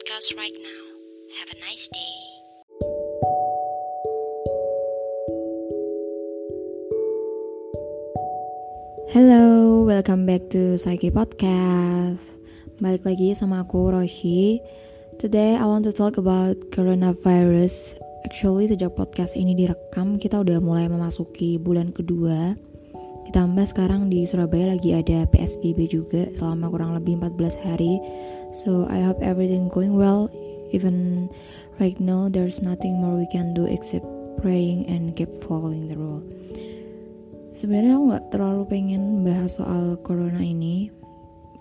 podcast right now. Have a nice day. Hello, welcome back to Psyche Podcast. Balik lagi sama aku Roshi. Today I want to talk about coronavirus. Actually sejak podcast ini direkam kita udah mulai memasuki bulan kedua. Ditambah sekarang di Surabaya lagi ada PSBB juga selama kurang lebih 14 hari. So I hope everything going well. Even right now there's nothing more we can do except praying and keep following the rule. Sebenarnya aku nggak terlalu pengen bahas soal corona ini.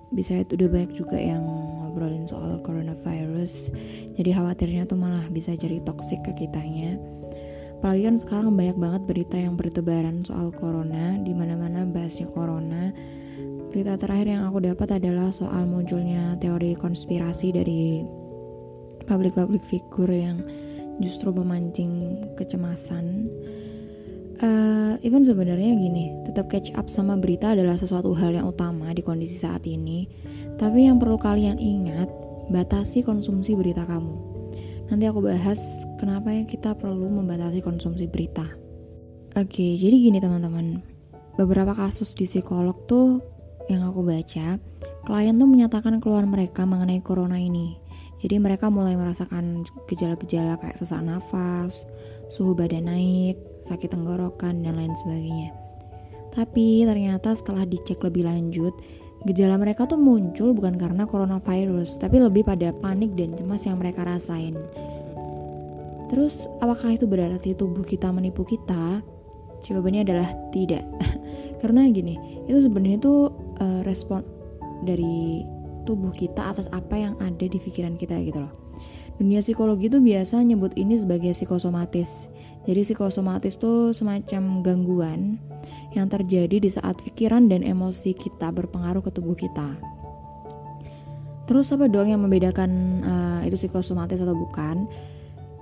Bisa itu udah banyak juga yang ngobrolin soal coronavirus. Jadi khawatirnya tuh malah bisa jadi toxic ke kitanya. Apalagi kan sekarang banyak banget berita yang bertebaran soal corona, di mana-mana bahasnya corona. Berita terakhir yang aku dapat adalah soal munculnya teori konspirasi dari public-public figure yang justru memancing kecemasan Uh, even sebenarnya gini, tetap catch up sama berita adalah sesuatu hal yang utama di kondisi saat ini. Tapi yang perlu kalian ingat, batasi konsumsi berita kamu. Nanti aku bahas kenapa ya kita perlu membatasi konsumsi berita. Oke, jadi gini teman-teman. Beberapa kasus di psikolog tuh yang aku baca, klien tuh menyatakan keluar mereka mengenai corona ini. Jadi mereka mulai merasakan gejala-gejala kayak sesak nafas, suhu badan naik, sakit tenggorokan, dan lain sebagainya. Tapi ternyata setelah dicek lebih lanjut, gejala mereka tuh muncul bukan karena coronavirus, tapi lebih pada panik dan cemas yang mereka rasain. Terus, apakah itu berarti tubuh kita menipu kita? Jawabannya adalah tidak. karena gini, itu sebenarnya tuh uh, respon dari tubuh kita atas apa yang ada di pikiran kita gitu loh. Dunia psikologi itu biasa nyebut ini sebagai psikosomatis. Jadi psikosomatis itu semacam gangguan yang terjadi di saat pikiran dan emosi kita berpengaruh ke tubuh kita. Terus apa dong yang membedakan uh, itu psikosomatis atau bukan?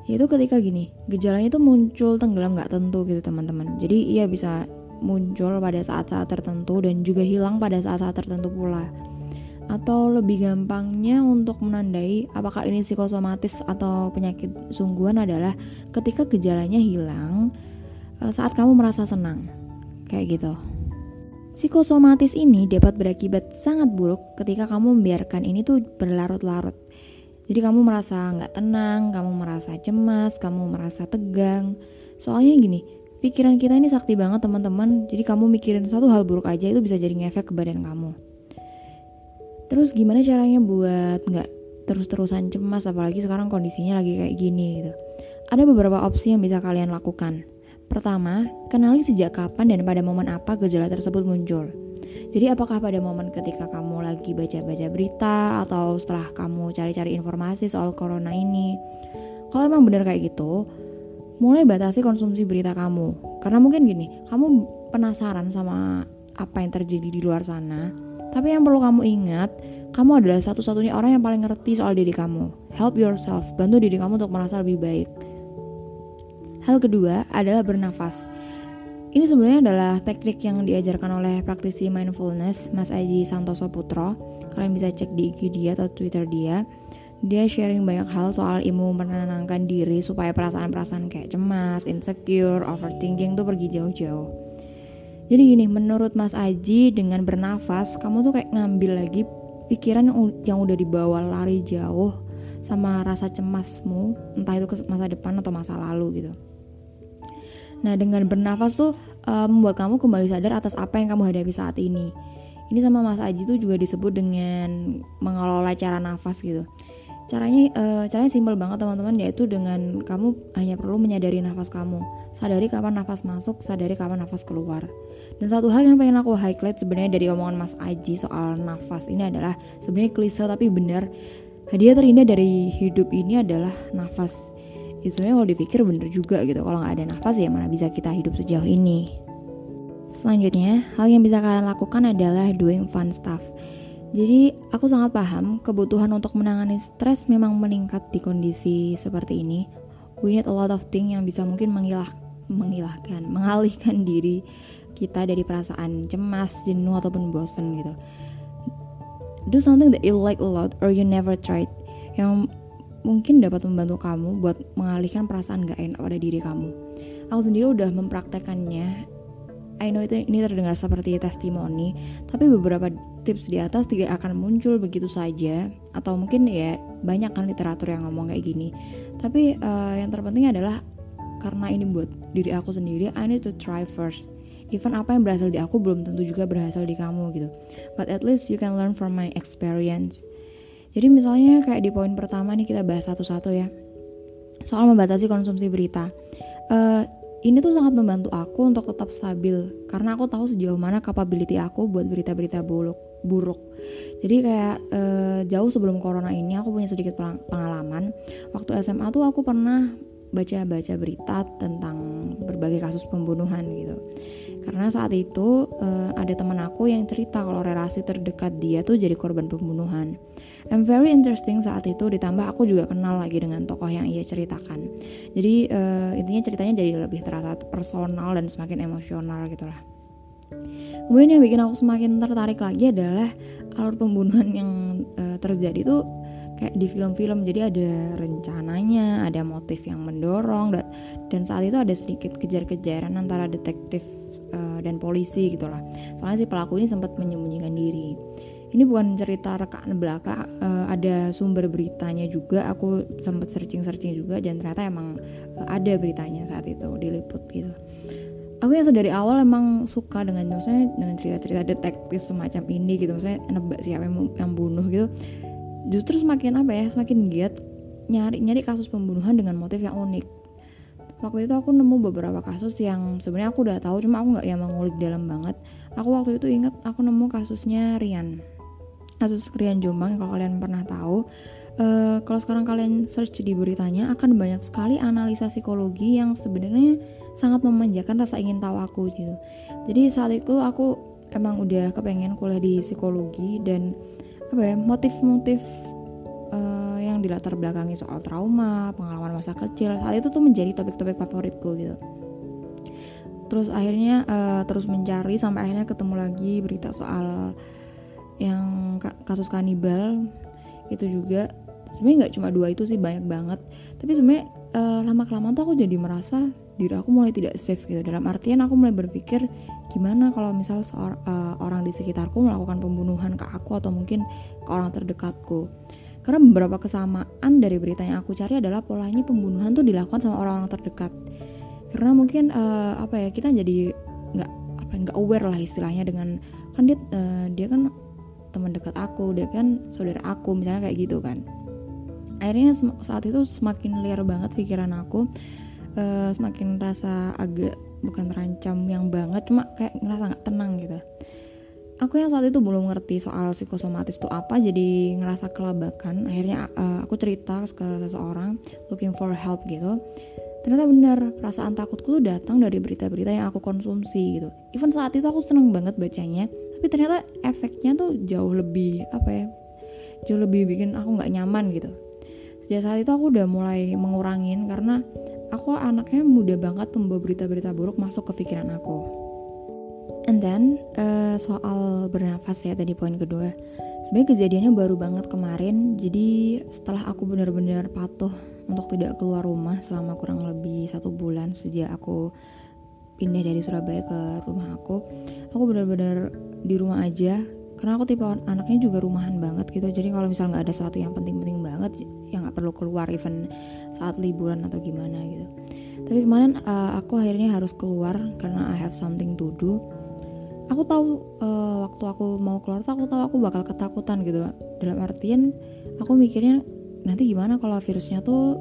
Yaitu ketika gini, gejalanya itu muncul tenggelam nggak tentu gitu teman-teman. Jadi ia bisa muncul pada saat-saat tertentu dan juga hilang pada saat-saat tertentu pula atau lebih gampangnya untuk menandai apakah ini psikosomatis atau penyakit sungguhan adalah ketika gejalanya hilang eh, saat kamu merasa senang kayak gitu. Psikosomatis ini dapat berakibat sangat buruk ketika kamu membiarkan ini tuh berlarut-larut. Jadi kamu merasa nggak tenang kamu merasa cemas kamu merasa tegang. Soalnya gini pikiran kita ini sakti banget teman-teman. Jadi kamu mikirin satu hal buruk aja itu bisa jadi ngefek ke badan kamu. Terus gimana caranya buat nggak terus-terusan cemas? Apalagi sekarang kondisinya lagi kayak gini gitu. Ada beberapa opsi yang bisa kalian lakukan. Pertama, kenali sejak kapan dan pada momen apa gejala tersebut muncul. Jadi apakah pada momen ketika kamu lagi baca-baca berita atau setelah kamu cari-cari informasi soal corona ini? Kalau emang bener kayak gitu, mulai batasi konsumsi berita kamu. Karena mungkin gini, kamu penasaran sama apa yang terjadi di luar sana, tapi yang perlu kamu ingat, kamu adalah satu-satunya orang yang paling ngerti soal diri kamu. Help yourself, bantu diri kamu untuk merasa lebih baik. Hal kedua adalah bernafas. Ini sebenarnya adalah teknik yang diajarkan oleh praktisi mindfulness Mas Aji Santoso Putro. Kalian bisa cek di IG dia atau Twitter dia. Dia sharing banyak hal soal ilmu menenangkan diri supaya perasaan-perasaan kayak cemas, insecure, overthinking tuh pergi jauh-jauh. Jadi gini, menurut Mas Aji dengan bernafas, kamu tuh kayak ngambil lagi pikiran yang, udah dibawa lari jauh sama rasa cemasmu, entah itu ke masa depan atau masa lalu gitu. Nah, dengan bernafas tuh uh, membuat kamu kembali sadar atas apa yang kamu hadapi saat ini. Ini sama Mas Aji tuh juga disebut dengan mengelola cara nafas gitu. Caranya uh, caranya simpel banget teman-teman yaitu dengan kamu hanya perlu menyadari nafas kamu. Sadari kapan nafas masuk, sadari kapan nafas keluar. Dan satu hal yang pengen aku highlight sebenarnya dari omongan Mas Aji soal nafas ini adalah sebenarnya klise tapi benar. Hadiah terindah dari hidup ini adalah nafas. Ya sebenarnya kalau dipikir bener juga gitu. Kalau nggak ada nafas ya mana bisa kita hidup sejauh ini. Selanjutnya, hal yang bisa kalian lakukan adalah doing fun stuff. Jadi aku sangat paham kebutuhan untuk menangani stres memang meningkat di kondisi seperti ini. We need a lot of things yang bisa mungkin mengilah, mengilahkan, mengalihkan diri kita dari perasaan cemas, jenuh ataupun bosen gitu. Do something that you like a lot or you never tried. Yang mungkin dapat membantu kamu buat mengalihkan perasaan gak enak pada diri kamu. Aku sendiri udah mempraktekannya I know itu ini terdengar seperti testimoni, tapi beberapa tips di atas tidak akan muncul begitu saja atau mungkin ya banyak kan literatur yang ngomong kayak gini. Tapi uh, yang terpenting adalah karena ini buat diri aku sendiri, I need to try first. Even apa yang berhasil di aku belum tentu juga berhasil di kamu gitu. But at least you can learn from my experience. Jadi misalnya kayak di poin pertama nih kita bahas satu-satu ya. Soal membatasi konsumsi berita. Uh, ini tuh sangat membantu aku untuk tetap stabil karena aku tahu sejauh mana capability aku buat berita-berita buruk buruk jadi kayak e, jauh sebelum corona ini aku punya sedikit pengalaman waktu SMA tuh aku pernah baca-baca berita tentang berbagai kasus pembunuhan gitu. Karena saat itu uh, ada teman aku yang cerita kalau relasi terdekat dia tuh jadi korban pembunuhan. I'm very interesting saat itu ditambah aku juga kenal lagi dengan tokoh yang ia ceritakan. Jadi uh, intinya ceritanya jadi lebih terasa personal dan semakin emosional gitu lah. Kemudian yang bikin aku semakin tertarik lagi adalah alur pembunuhan yang uh, terjadi tuh kayak di film-film jadi ada rencananya ada motif yang mendorong dan, saat itu ada sedikit kejar-kejaran antara detektif uh, dan polisi gitulah. Soalnya si pelaku ini sempat menyembunyikan diri. Ini bukan cerita rekaan belaka uh, ada sumber beritanya juga aku sempat searching-searching juga dan ternyata emang uh, ada beritanya saat itu diliput gitu. Aku yang dari awal emang suka dengan maksudnya dengan cerita-cerita detektif semacam ini gitu maksudnya nebak siapa yang, yang bunuh gitu justru semakin apa ya semakin giat nyari nyari kasus pembunuhan dengan motif yang unik. Waktu itu aku nemu beberapa kasus yang sebenarnya aku udah tahu cuma aku nggak yang mengulik dalam banget. Aku waktu itu inget aku nemu kasusnya Rian. Kasus Rian Jombang kalau kalian pernah tahu uh, kalau sekarang kalian search di beritanya akan banyak sekali analisa psikologi yang sebenarnya sangat memanjakan rasa ingin tahu aku gitu. Jadi saat itu aku emang udah kepengen kuliah di psikologi dan apa ya motif-motif uh, yang dilatar belakangi soal trauma, pengalaman masa kecil. Saat itu tuh menjadi topik-topik favoritku gitu. Terus akhirnya uh, terus mencari sampai akhirnya ketemu lagi berita soal yang kasus kanibal. Itu juga sebenarnya nggak cuma dua itu sih banyak banget. Tapi sebenarnya uh, lama kelamaan tuh aku jadi merasa diri aku mulai tidak safe gitu. Dalam artian aku mulai berpikir gimana kalau misal seor, uh, orang di sekitarku melakukan pembunuhan ke aku atau mungkin ke orang terdekatku. Karena beberapa kesamaan dari berita yang aku cari adalah polanya pembunuhan tuh dilakukan sama orang-orang terdekat. Karena mungkin uh, apa ya kita jadi nggak apa nggak aware lah istilahnya dengan kan dia uh, dia kan teman dekat aku dia kan saudara aku misalnya kayak gitu kan. Akhirnya saat itu semakin liar banget pikiran aku uh, semakin rasa agak bukan terancam yang banget cuma kayak ngerasa nggak tenang gitu. Aku yang saat itu belum ngerti soal psikosomatis itu apa jadi ngerasa kelabakan. Akhirnya uh, aku cerita ke seseorang looking for help gitu. Ternyata benar perasaan takutku tuh datang dari berita-berita yang aku konsumsi gitu. Even saat itu aku seneng banget bacanya tapi ternyata efeknya tuh jauh lebih apa ya jauh lebih bikin aku nggak nyaman gitu. Sejak saat itu aku udah mulai mengurangin karena aku anaknya mudah banget membawa berita-berita buruk masuk ke pikiran aku. And then uh, soal bernafas ya tadi poin kedua. Sebenarnya kejadiannya baru banget kemarin. Jadi setelah aku benar-benar patuh untuk tidak keluar rumah selama kurang lebih satu bulan sejak aku pindah dari Surabaya ke rumah aku, aku benar-benar di rumah aja karena aku tipe anaknya juga rumahan banget gitu. Jadi kalau misal nggak ada sesuatu yang penting-penting banget yang nggak perlu keluar even saat liburan atau gimana gitu. Tapi kemarin uh, aku akhirnya harus keluar karena I have something to do. Aku tahu uh, waktu aku mau keluar tuh aku tahu aku bakal ketakutan gitu. Dalam artian aku mikirnya nanti gimana kalau virusnya tuh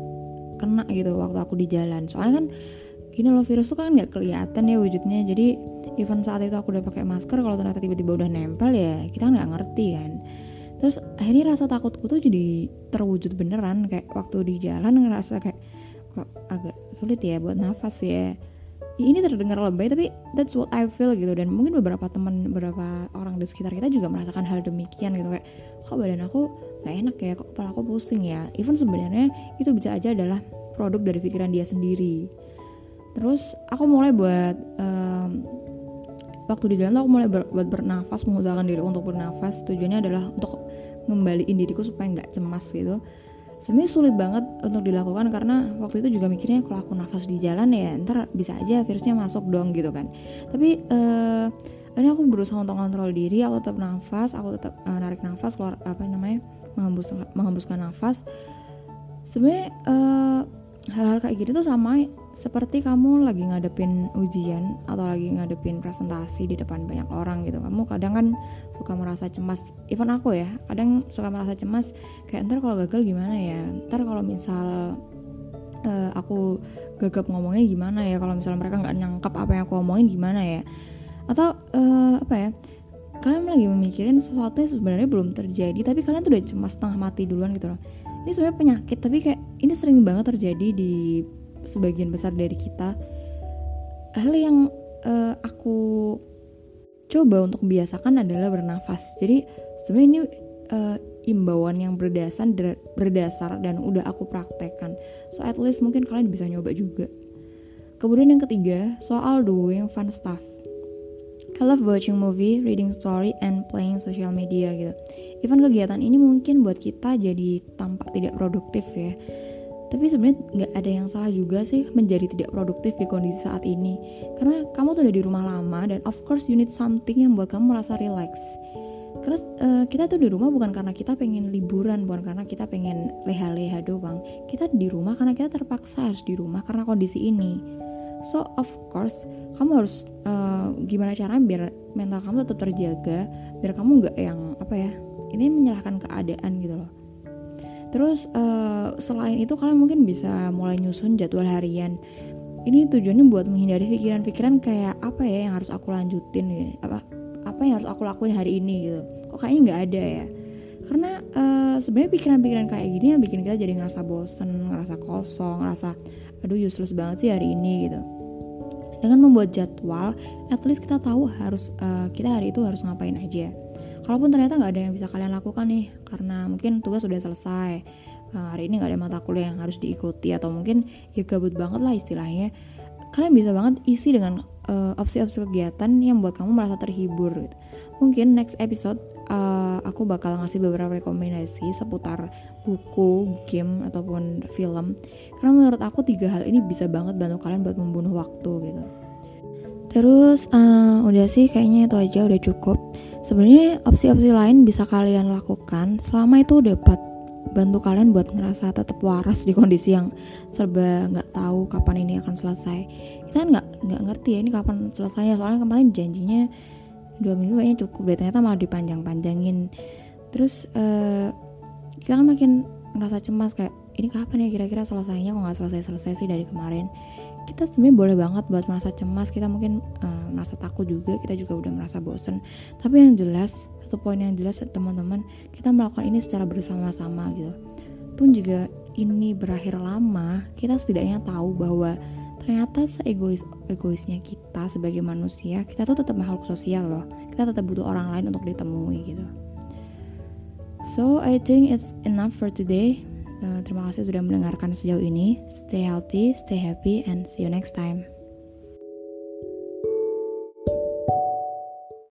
kena gitu waktu aku di jalan. Soalnya kan gini loh virus tuh kan nggak kelihatan ya wujudnya. Jadi even saat itu aku udah pakai masker kalau ternyata tiba-tiba udah nempel ya kita nggak ngerti kan. Terus akhirnya rasa takutku tuh jadi terwujud beneran. Kayak waktu di jalan ngerasa kayak kok agak sulit ya buat nafas ya. Ini terdengar lebay tapi that's what I feel gitu. Dan mungkin beberapa teman beberapa orang di sekitar kita juga merasakan hal demikian gitu. Kayak kok badan aku nggak enak ya? Kok kepala aku pusing ya? Even sebenarnya itu bisa aja adalah produk dari pikiran dia sendiri terus aku mulai buat um, waktu di jalan tuh aku mulai ber, buat bernafas mengusahakan diri untuk bernafas. Tujuannya adalah untuk ngembaliin diriku supaya nggak cemas gitu. Sebenarnya sulit banget untuk dilakukan karena waktu itu juga mikirnya kalau aku nafas di jalan ya ntar bisa aja virusnya masuk dong gitu kan. Tapi uh, ini aku berusaha untuk kontrol diri aku tetap nafas aku tetap uh, narik nafas keluar apa namanya menghembus menghembuskan nafas. Sebenarnya uh, hal-hal kayak gini tuh sama seperti kamu lagi ngadepin ujian atau lagi ngadepin presentasi di depan banyak orang gitu. Kamu kadang kan suka merasa cemas even aku ya kadang suka merasa cemas kayak ntar kalau gagal gimana ya? Ntar kalau misal uh, aku gagap ngomongnya gimana ya? Kalau misal mereka nggak nyangkap apa yang aku omongin gimana ya? Atau uh, apa ya? Kalian lagi memikirin sesuatu yang sebenarnya belum terjadi tapi kalian tuh udah cemas setengah mati duluan gitu loh ini sebenarnya penyakit tapi kayak ini sering banget terjadi di sebagian besar dari kita. Hal yang uh, aku coba untuk membiasakan adalah bernafas. Jadi sebenarnya ini uh, imbauan yang berdasar berdasar dan udah aku praktekkan. So at least mungkin kalian bisa nyoba juga. Kemudian yang ketiga soal doing fun stuff. I love watching movie, reading story, and playing social media gitu. Even kegiatan ini mungkin buat kita jadi tampak tidak produktif ya. Tapi sebenarnya nggak ada yang salah juga sih menjadi tidak produktif di kondisi saat ini. Karena kamu tuh udah di rumah lama dan of course you need something yang buat kamu merasa relax. Karena uh, kita tuh di rumah bukan karena kita pengen liburan bukan karena kita pengen leha-leha doang. Kita di rumah karena kita terpaksa harus di rumah karena kondisi ini. So of course kamu harus uh, gimana caranya biar mental kamu tetap terjaga biar kamu nggak yang apa ya ini menyalahkan keadaan gitu loh Terus uh, selain itu kalian mungkin bisa mulai nyusun jadwal harian. Ini tujuannya buat menghindari pikiran-pikiran kayak apa ya yang harus aku lanjutin ya, apa apa yang harus aku lakuin hari ini gitu. Kok kayaknya nggak ada ya? Karena uh, sebenarnya pikiran-pikiran kayak gini yang bikin kita jadi ngerasa bosen, ngerasa kosong, ngerasa aduh useless banget sih hari ini gitu. Dengan membuat jadwal, at least kita tahu harus uh, kita hari itu harus ngapain aja kalaupun ternyata nggak ada yang bisa kalian lakukan nih karena mungkin tugas sudah selesai. Uh, hari ini nggak ada mata kuliah yang harus diikuti atau mungkin ya gabut banget lah istilahnya. Kalian bisa banget isi dengan uh, opsi-opsi kegiatan yang buat kamu merasa terhibur gitu. mungkin next episode uh, aku bakal ngasih beberapa rekomendasi seputar buku, game ataupun film. Karena menurut aku tiga hal ini bisa banget bantu kalian buat membunuh waktu gitu terus uh, udah sih kayaknya itu aja udah cukup. Sebenarnya opsi-opsi lain bisa kalian lakukan selama itu dapat bantu kalian buat ngerasa tetap waras di kondisi yang serba nggak tahu kapan ini akan selesai. Kita kan nggak nggak ngerti ya ini kapan selesainya soalnya kemarin janjinya dua minggu kayaknya cukup deh ternyata malah dipanjang-panjangin. Terus uh, kita kan makin ngerasa cemas kayak ini kapan ya kira-kira selesainya? Kok nggak selesai-selesai sih dari kemarin kita sebenarnya boleh banget buat merasa cemas kita mungkin uh, merasa takut juga kita juga udah merasa bosen. Tapi yang jelas satu poin yang jelas teman-teman kita melakukan ini secara bersama-sama gitu. Pun juga ini berakhir lama kita setidaknya tahu bahwa ternyata seegois egoisnya kita sebagai manusia kita tuh tetap makhluk sosial loh. Kita tetap butuh orang lain untuk ditemui gitu. So I think it's enough for today Uh, terima kasih sudah mendengarkan sejauh ini. Stay healthy, stay happy, and see you next time.